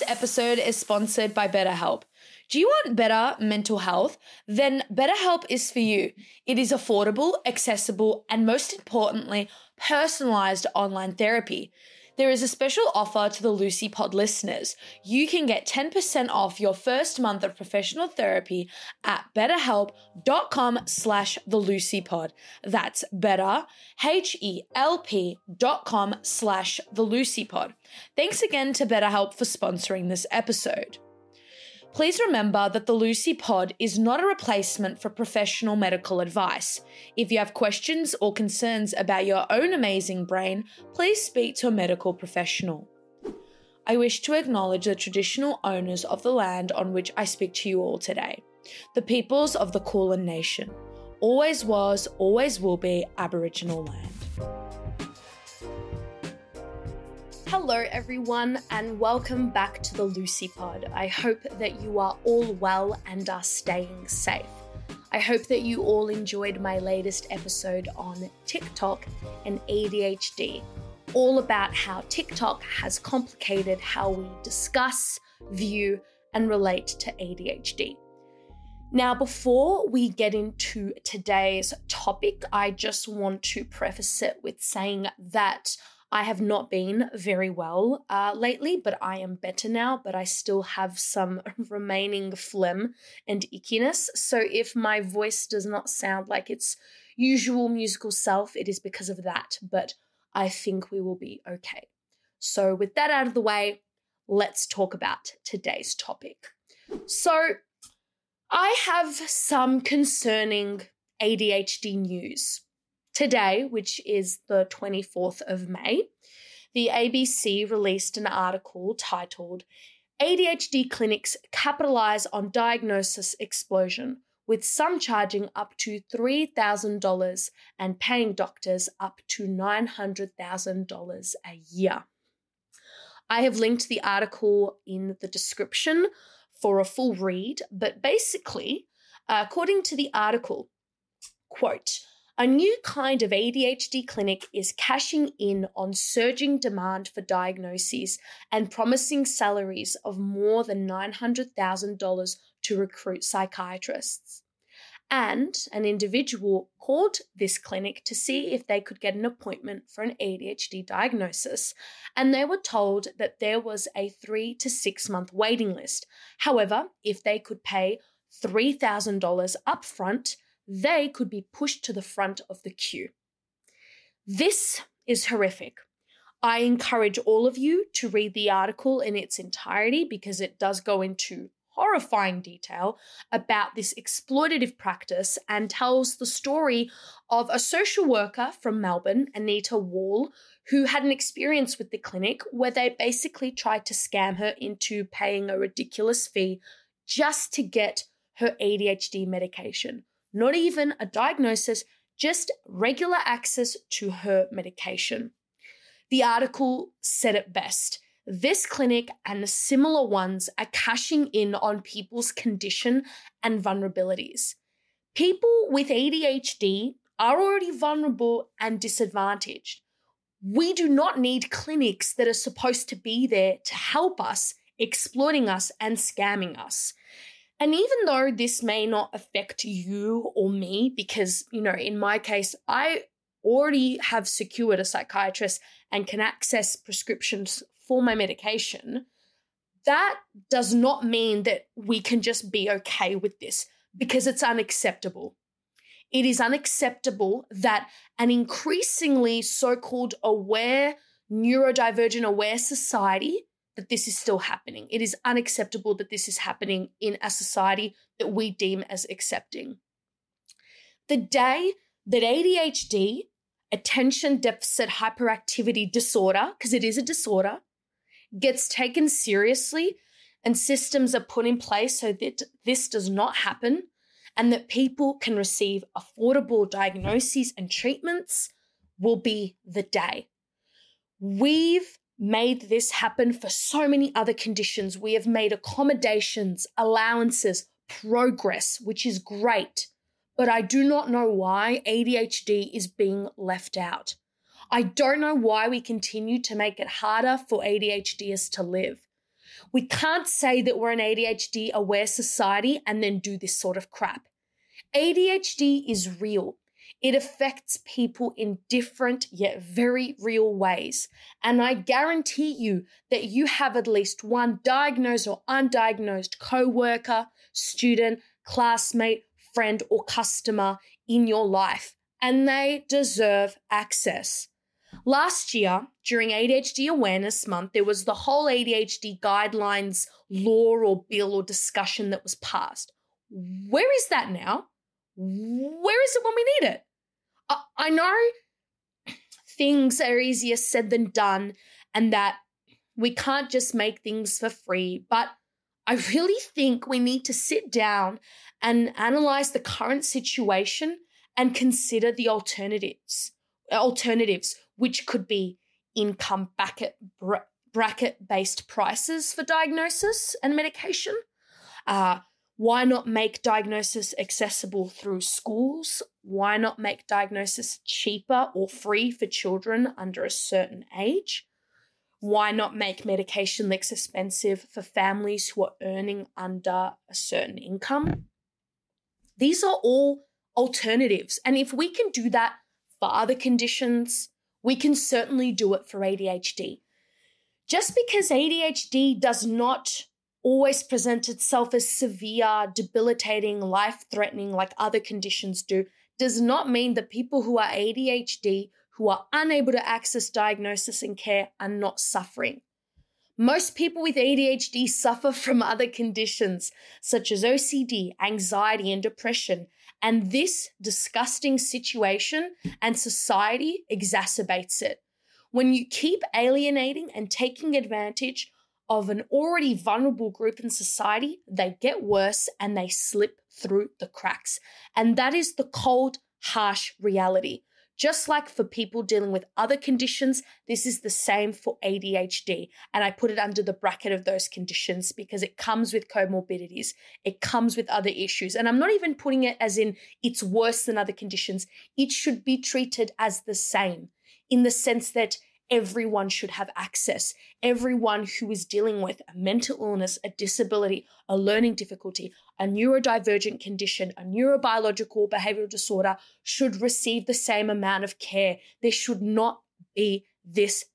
This episode is sponsored by BetterHelp. Do you want better mental health? Then BetterHelp is for you. It is affordable, accessible, and most importantly, personalized online therapy. There is a special offer to the Lucie Pod listeners. You can get 10% off your first month of professional therapy at betterhelp.com slash the Lucie Pod. That's better, H-E-L-P dot com slash the Lucie Pod. Thanks again to BetterHelp for sponsoring this episode. Please remember that the Lucie Pod is not a replacement for professional medical advice. If you have questions or concerns about your own amazing brain, please speak to a medical professional. I wish to acknowledge the traditional owners of the land on which I speak to you all today, the peoples of the Kulin Nation. Always was, always will be Aboriginal land. Hello, everyone, and welcome back to the Lucie Pod. I hope that you are all well and are staying safe. I hope that you all enjoyed my latest episode on TikTok and ADHD, all about how TikTok has complicated how we discuss, view, and relate to ADHD. Now, before we get into today's topic, I just want to preface it with saying that I have not been very well uh, lately, but I am better now, but I still have some remaining phlegm and ickiness. So if my voice does not sound like its usual musical self, it is because of that, but I think we will be okay. So, with that out of the way, let's talk about today's topic. So, I have some concerning ADHD news. Today, which is the 24th of May, the ABC released an article titled ADHD Clinics Capitalize on Diagnosis Explosion, with some charging up to $3,000 and paying doctors up to $900,000 a year. I have linked the article in the description for a full read, but basically, according to the article, quote, a new kind of ADHD clinic is cashing in on surging demand for diagnoses and promising salaries of more than $900,000 to recruit psychiatrists. And an individual called this clinic to see if they could get an appointment for an ADHD diagnosis, and they were told that there was a three to six month waiting list. However, if they could pay $3,000 upfront, they could be pushed to the front of the queue. This is horrific. I encourage all of you to read the article in its entirety because it does go into horrifying detail about this exploitative practice and tells the story of a social worker from Melbourne, Anita Wall, who had an experience with the clinic where they basically tried to scam her into paying a ridiculous fee just to get her ADHD medication not even a diagnosis, just regular access to her medication. The article said it best. This clinic and similar ones are cashing in on people's condition and vulnerabilities. People with ADHD are already vulnerable and disadvantaged. We do not need clinics that are supposed to be there to help us, exploiting us and scamming us. And even though this may not affect you or me, because, you know, in my case, I already have secured a psychiatrist and can access prescriptions for my medication, that does not mean that we can just be okay with this because it's unacceptable. It is unacceptable that an increasingly so called aware, neurodivergent aware society that this is still happening. It is unacceptable that this is happening in a society that we deem as accepting. The day that ADHD, attention deficit hyperactivity disorder, because it is a disorder, gets taken seriously and systems are put in place so that this does not happen and that people can receive affordable diagnoses and treatments will be the day. We've made this happen for so many other conditions. We have made accommodations, allowances, progress, which is great. But I do not know why ADHD is being left out. I don't know why we continue to make it harder for ADHDers to live. We can't say that we're an ADHD aware society and then do this sort of crap. ADHD is real. It affects people in different yet very real ways. And I guarantee you that you have at least one diagnosed or undiagnosed coworker, student, classmate, friend, or customer in your life, and they deserve access. Last year, during ADHD Awareness Month, there was the whole ADHD guidelines law or bill or discussion that was passed. Where is that now? Where is it when we need it? I, I know things are easier said than done and that we can't just make things for free, but I really think we need to sit down and analyze the current situation and consider the alternatives. Alternatives, which could be income bracket bracket based prices for diagnosis and medication. Uh, why not make diagnosis accessible through schools? Why not make diagnosis cheaper or free for children under a certain age? Why not make medication less expensive for families who are earning under a certain income? These are all alternatives. And if we can do that for other conditions, we can certainly do it for ADHD. Just because ADHD does not always present itself as severe, debilitating, life threatening like other conditions do, does not mean that people who are ADHD, who are unable to access diagnosis and care, are not suffering. Most people with ADHD suffer from other conditions such as OCD, anxiety, and depression. And this disgusting situation and society exacerbates it. When you keep alienating and taking advantage of an already vulnerable group in society, they get worse and they slip through the cracks. And that is the cold, harsh reality. Just like for people dealing with other conditions, this is the same for ADHD. And I put it under the bracket of those conditions because it comes with comorbidities, it comes with other issues. And I'm not even putting it as in it's worse than other conditions. It should be treated as the same in the sense that everyone should have access. Everyone who is dealing with a mental illness, a disability, a learning difficulty, a neurodivergent condition, a neurobiological behavioral disorder should receive the same amount of care. There should not be this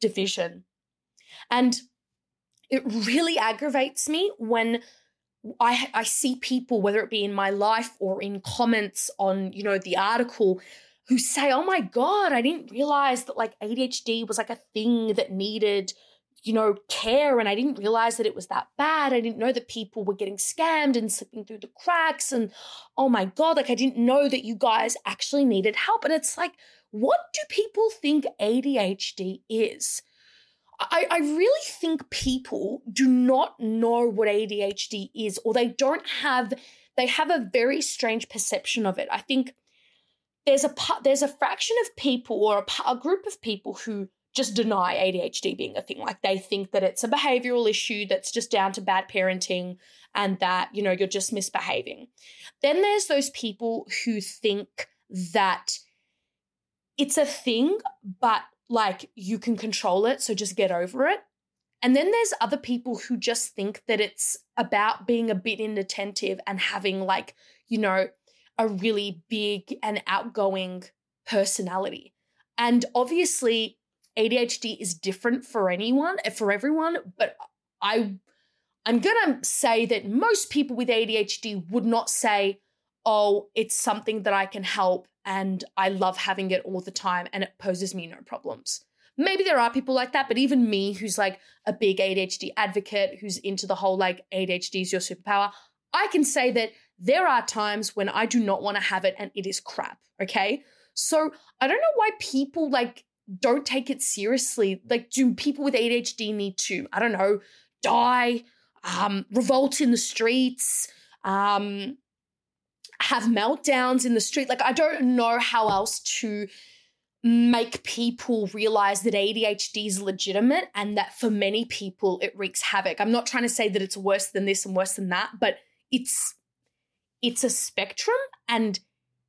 division. And it really aggravates me when I, I see people, whether it be in my life or in comments on, you know, the article, who say, oh my God, I didn't realize that like ADHD was like a thing that needed, you know, care. And I didn't realize that it was that bad. I didn't know that people were getting scammed and slipping through the cracks. And oh my God, like I didn't know that you guys actually needed help. And it's like, what do people think ADHD is? I, I, really think people do not know what ADHD is, or they don't have, they have a very strange perception of it. I think there's a there's a fraction of people or a, a group of people who just deny ADHD being a thing. Like they think that it's a behavioral issue that's just down to bad parenting and that, you know, you're just misbehaving. Then there's those people who think that it's a thing, but like you can control it, so just get over it. And then there's other people who just think that it's about being a bit inattentive and having like, you know, a really big and outgoing personality. And obviously, ADHD is different for anyone, for everyone, but I I'm going to say that most people with ADHD would not say, "Oh, it's something that I can help and I love having it all the time and it poses me no problems." Maybe there are people like that, but even me who's like a big ADHD advocate, who's into the whole like ADHD is your superpower, I can say that there are times when I do not want to have it and it is crap. Okay. So I don't know why people like don't take it seriously. Like, do people with ADHD need to, I don't know, die, um, revolt in the streets, um, have meltdowns in the street? Like, I don't know how else to make people realize that ADHD is legitimate and that for many people it wreaks havoc. I'm not trying to say that it's worse than this and worse than that, but it's it's a spectrum and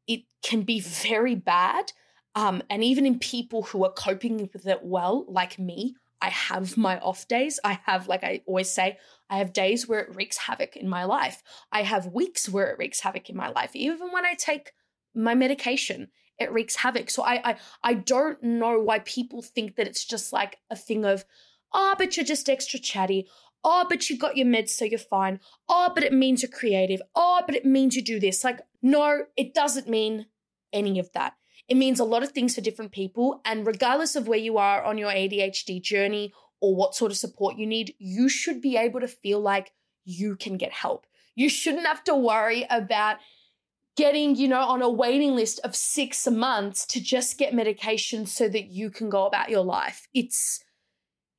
it can be very bad. Um, and even in people who are coping with it well, like me, I have my off days. I have, like I always say, I have days where it wreaks havoc in my life. I have weeks where it wreaks havoc in my life. Even when I take my medication, it wreaks havoc. So I I I don't know why people think that it's just like a thing of, oh, but you're just extra chatty. Oh, but you got your meds, so you're fine. Oh, but it means you're creative. Oh, but it means you do this. Like, no, it doesn't mean any of that. It means a lot of things for different people. And regardless of where you are on your ADHD journey or what sort of support you need, you should be able to feel like you can get help. You shouldn't have to worry about getting, you know, on a waiting list of six months to just get medication so that you can go about your life. It's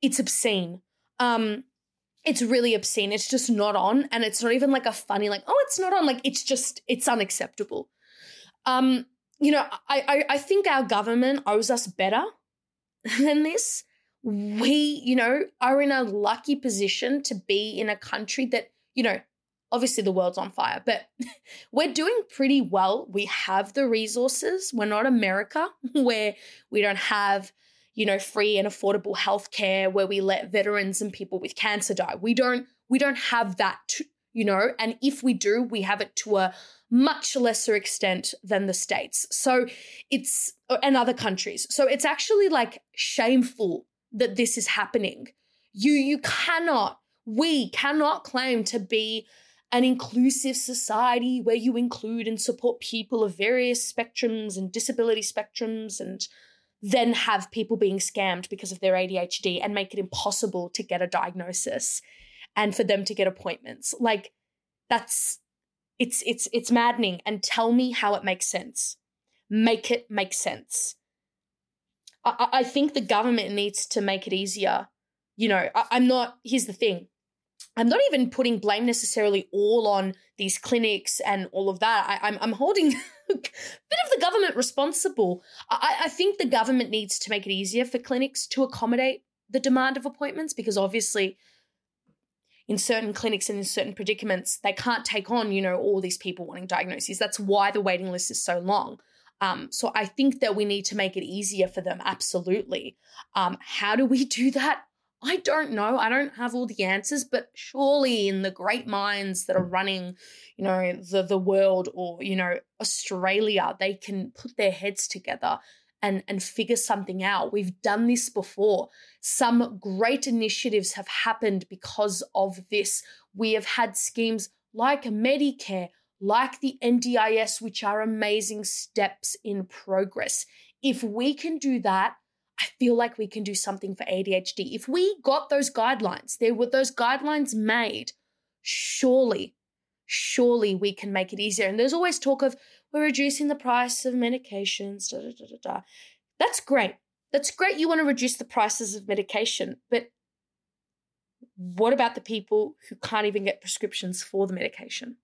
it's obscene. Um, it's really obscene. It's just not on. And it's not even like a funny, like, oh, it's not on. Like it's just, it's unacceptable. Um, you know, I, I, I think our government owes us better than this. We, you know, are in a lucky position to be in a country that, you know, obviously the world's on fire, but we're doing pretty well. We have the resources. We're not America where we don't have, you know, free and affordable healthcare where we let veterans and people with cancer die. We don't we don't have that, to, you know, and if we do, we have it to a much lesser extent than the states. So it's uh, and other countries. So it's actually like shameful that this is happening. You you cannot we cannot claim to be an inclusive society where you include and support people of various spectrums and disability spectrums and then have people being scammed because of their ADHD and make it impossible to get a diagnosis and for them to get appointments. Like that's it's it's it's maddening and tell me how it makes sense. Make it make sense. I, I think the government needs to make it easier. You know, I, I'm not. Here's the thing. I'm not even putting blame necessarily all on these clinics and all of that. I, am I'm, I'm holding a bit of the government responsible. I, I think the government needs to make it easier for clinics to accommodate the demand of appointments because obviously in certain clinics and in certain predicaments, they can't take on, you know, all these people wanting diagnoses. That's why the waiting list is so long. Um, so I think that we need to make it easier for them, absolutely. Um, how do we do that? I don't know. I don't have all the answers, but surely in the great minds that are running, you know, the the world or, you know, Australia, they can put their heads together and and figure something out. We've done this before. Some great initiatives have happened because of this. We have had schemes like Medicare, like the NDIS, which are amazing steps in progress. If we can do that, I feel like we can do something for ADHD. If we got those guidelines, there were those guidelines made, surely, surely we can make it easier. And there's always talk of we're reducing the price of medications, da, da, da, da, da. That's great. That's great. You want to reduce the prices of medication, but what about the people who can't even get prescriptions for the medication?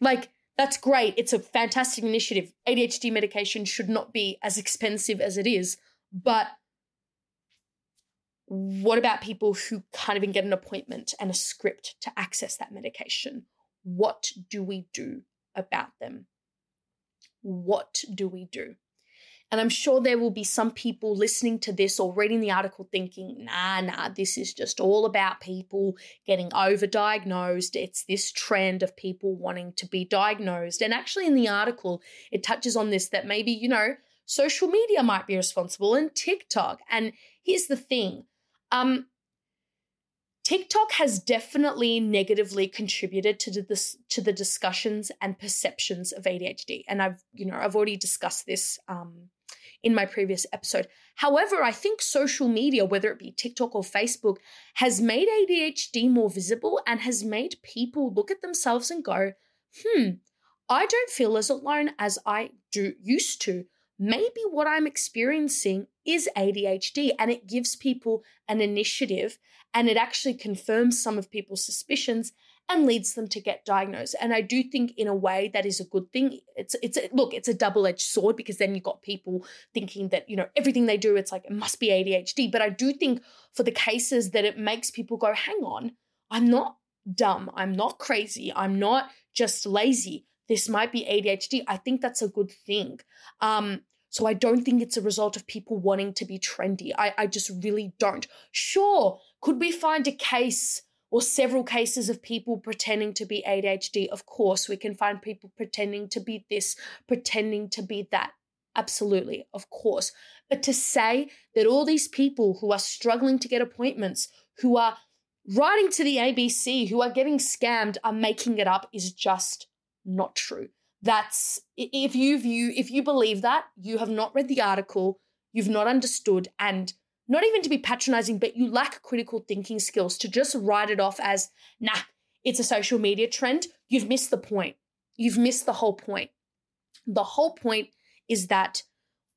Like, that's great. It's a fantastic initiative. ADHD medication should not be as expensive as it is, but what about people who can't even get an appointment and a script to access that medication? What do we do about them? what do we do? And I'm sure there will be some people listening to this or reading the article thinking, nah, nah, this is just all about people getting overdiagnosed. It's this trend of people wanting to be diagnosed. And actually, in the article, it touches on this that maybe, you know, social media might be responsible and TikTok. And here's the thing um, TikTok has definitely negatively contributed to the to the discussions and perceptions of ADHD, and I've you know I've already discussed this um, in my previous episode. However, I think social media, whether it be TikTok or Facebook, has made ADHD more visible and has made people look at themselves and go, "Hmm, I don't feel as alone as I do used to." Maybe what I'm experiencing is ADHD, and it gives people an initiative and it actually confirms some of people's suspicions and leads them to get diagnosed. And I do think in a way that is a good thing. It's it's look, it's a double-edged sword because then you've got people thinking that, you know, everything they do it's like it must be ADHD, but I do think for the cases that it makes people go, "Hang on, I'm not dumb. I'm not crazy. I'm not just lazy. This might be ADHD." I think that's a good thing. Um So I don't think it's a result of people wanting to be trendy. I, I just really don't. Sure, could we find a case or several cases of people pretending to be ADHD? Of course, we can find people pretending to be this, pretending to be that. Absolutely, of course. But to say that all these people who are struggling to get appointments, who are writing to the ABC, who are getting scammed, are making it up is just not true. That's if you view if you believe that, you have not read the article, you've not understood, and not even to be patronizing, but you lack critical thinking skills to just write it off as, nah, it's a social media trend. You've missed the point. You've missed the whole point. The whole point is that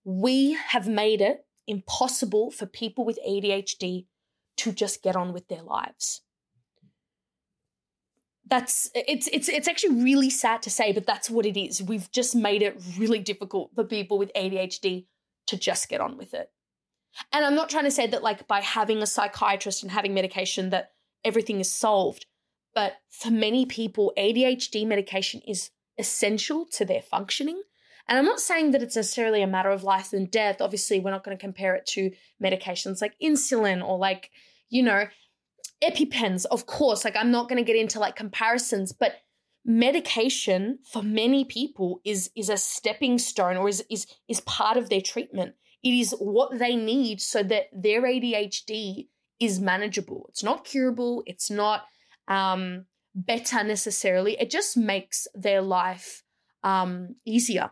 we have made it impossible for people with ADHD to just get on with their lives. That's it's it's it's actually really sad to say, but that's what it is. We've just made it really difficult for people with ADHD to just get on with it. And I'm not trying to say that like by having a psychiatrist and having medication that everything is solved, but for many people ADHD medication is essential to their functioning and I'm not saying that it's necessarily a matter of life and death. Obviously, we're not going to compare it to medications like insulin or like, you know, EpiPens, of course. Like, I'm not going to get into like comparisons, but medication for many people is is a stepping stone or is is is part of their treatment. It is what they need so that their ADHD is manageable. It's not curable. It's not um, better necessarily. It just makes their life um, easier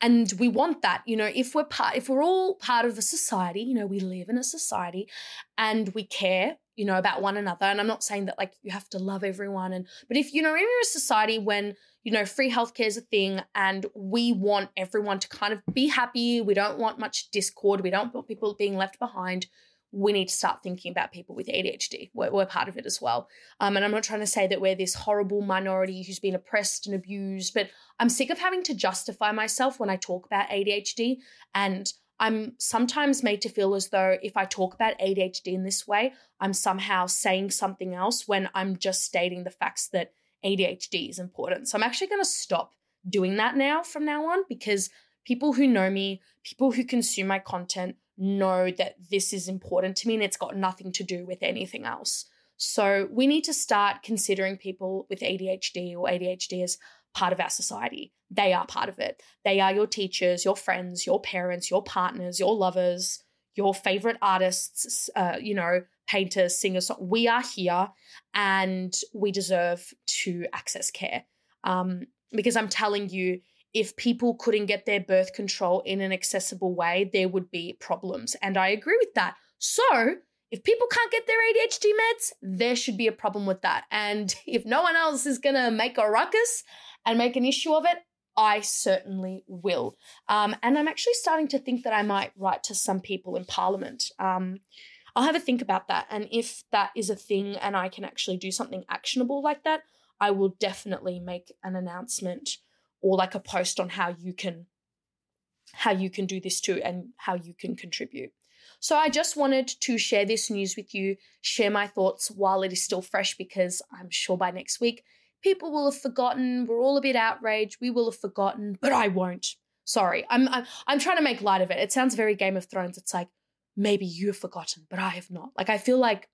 and we want that you know if we're part if we're all part of a society you know we live in a society and we care you know about one another and i'm not saying that like you have to love everyone and but if you know in a society when you know free healthcare is a thing and we want everyone to kind of be happy we don't want much discord we don't want people being left behind we need to start thinking about people with ADHD. We're, we're part of it as well. Um, and I'm not trying to say that we're this horrible minority who's been oppressed and abused, but I'm sick of having to justify myself when I talk about ADHD. And I'm sometimes made to feel as though if I talk about ADHD in this way, I'm somehow saying something else when I'm just stating the facts that ADHD is important. So I'm actually going to stop doing that now from now on because people who know me, people who consume my content, know that this is important to me and it's got nothing to do with anything else. So we need to start considering people with ADHD or ADHD as part of our society. They are part of it. They are your teachers, your friends, your parents, your partners, your lovers, your favorite artists, uh, you know, painters, singers. We are here and we deserve to access care. Um, because I'm telling you, if people couldn't get their birth control in an accessible way, there would be problems. And I agree with that. So, if people can't get their ADHD meds, there should be a problem with that. And if no one else is going to make a ruckus and make an issue of it, I certainly will. Um, and I'm actually starting to think that I might write to some people in Parliament. Um, I'll have a think about that. And if that is a thing and I can actually do something actionable like that, I will definitely make an announcement or like a post on how you can how you can do this too and how you can contribute. So I just wanted to share this news with you, share my thoughts while it is still fresh because I'm sure by next week people will have forgotten. We're all a bit outraged. We will have forgotten, but I won't. Sorry. I'm I'm, I'm trying to make light of it. It sounds very Game of Thrones. It's like maybe you've forgotten, but I have not. Like I feel like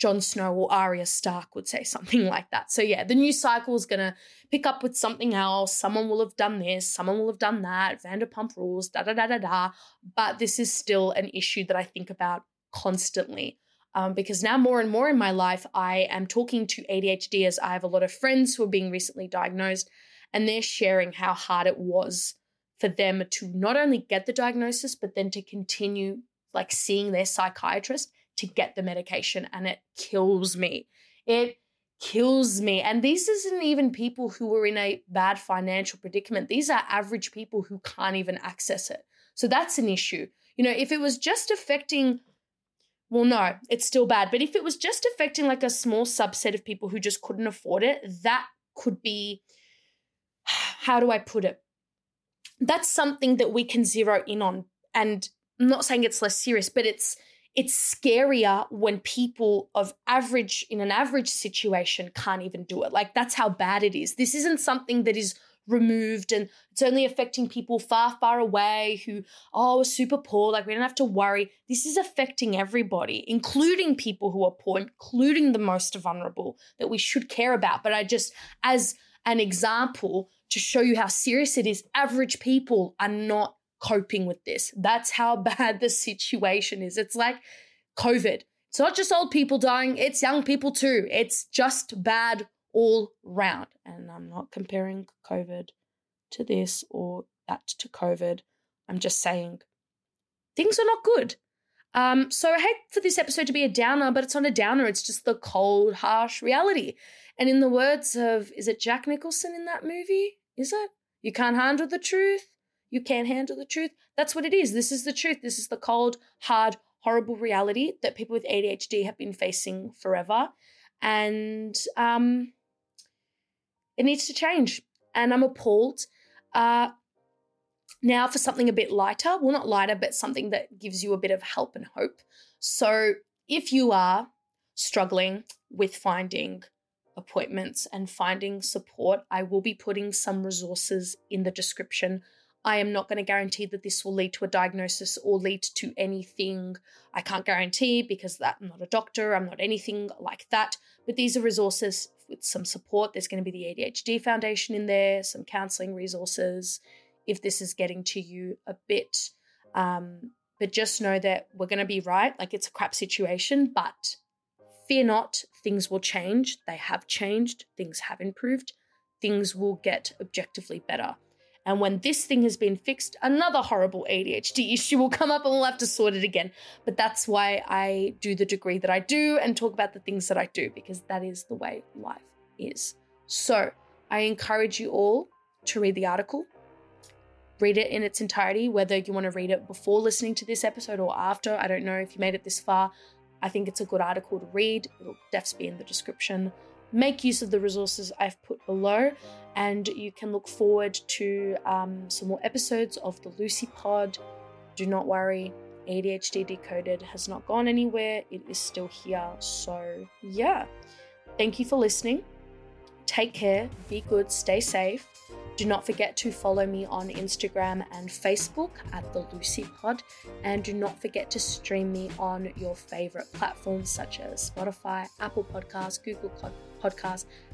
Jon Snow or Arya Stark would say something like that. So yeah, the news cycle is gonna pick up with something else. Someone will have done this, someone will have done that, Vanderpump rules, da da da da da. But this is still an issue that I think about constantly. Um, because now more and more in my life, I am talking to ADHD as I have a lot of friends who are being recently diagnosed, and they're sharing how hard it was for them to not only get the diagnosis, but then to continue like seeing their psychiatrist to get the medication and it kills me. It kills me. And these isn't even people who are in a bad financial predicament. These are average people who can't even access it. So that's an issue. You know, if it was just affecting, well, no, it's still bad. But if it was just affecting like a small subset of people who just couldn't afford it, that could be, how do I put it? That's something that we can zero in on. And I'm not saying it's less serious, but it's it's scarier when people of average in an average situation can't even do it like that's how bad it is this isn't something that is removed and it's only affecting people far, far away who, oh, are super poor. Like we don't have to worry. This is affecting everybody, including people who are poor, including the most vulnerable that we should care about. But I just, as an example to show you how serious it is, average people are not coping with this. That's how bad the situation is. It's like COVID. It's not just old people dying, it's young people too. It's just bad all round. And I'm not comparing COVID to this or that to COVID. I'm just saying things are not good. Um, so I hate for this episode to be a downer, but it's not a downer. It's just the cold, harsh reality. And in the words of, is it Jack Nicholson in that movie? Is it? You can't handle the truth. You can't handle the truth. That's what it is. This is the truth. This is the cold, hard, horrible reality that people with ADHD have been facing forever. And um, it needs to change. And I'm appalled. Uh, now, for something a bit lighter, well, not lighter, but something that gives you a bit of help and hope. So, if you are struggling with finding appointments and finding support, I will be putting some resources in the description. I am not going to guarantee that this will lead to a diagnosis or lead to anything. I can't guarantee because that I'm not a doctor, I'm not anything like that. But these are resources with some support. There's going to be the ADHD Foundation in there, some counseling resources if this is getting to you a bit. Um, but just know that we're going to be right. Like it's a crap situation, but fear not, things will change. They have changed, things have improved, things will get objectively better. And when this thing has been fixed, another horrible ADHD issue will come up and we'll have to sort it again. But that's why I do the degree that I do and talk about the things that I do, because that is the way life is. So I encourage you all to read the article, read it in its entirety, whether you want to read it before listening to this episode or after. I don't know if you made it this far. I think it's a good article to read. It'll definitely be in the description make use of the resources I've put below, and you can look forward to um, some more episodes of the Lucie Pod. Do not worry, ADHD Decoded has not gone anywhere, it is still here. So, yeah, thank you for listening. Take care, be good, stay safe. Do not forget to follow me on Instagram and Facebook at the Lucie Pod, and do not forget to stream me on your favorite platforms such as Spotify, Apple Podcasts, Google Podcasts,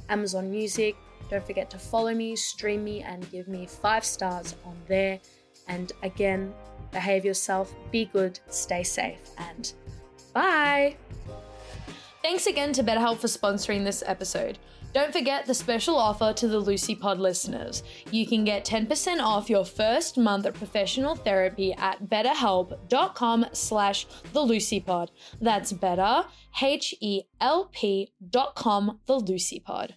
Amazon Music. Don't forget to follow me, stream me, and give me five stars on there. And again, behave yourself, be good, stay safe, and bye. Thanks again to BetterHelp for sponsoring this episode. Don't forget the special offer to the Lucie Pod listeners. You can get 10% off your first month of professional therapy at betterhelp.com slash the Lucie Pod. That's better, H-E-L-P dot com, the Lucie Pod.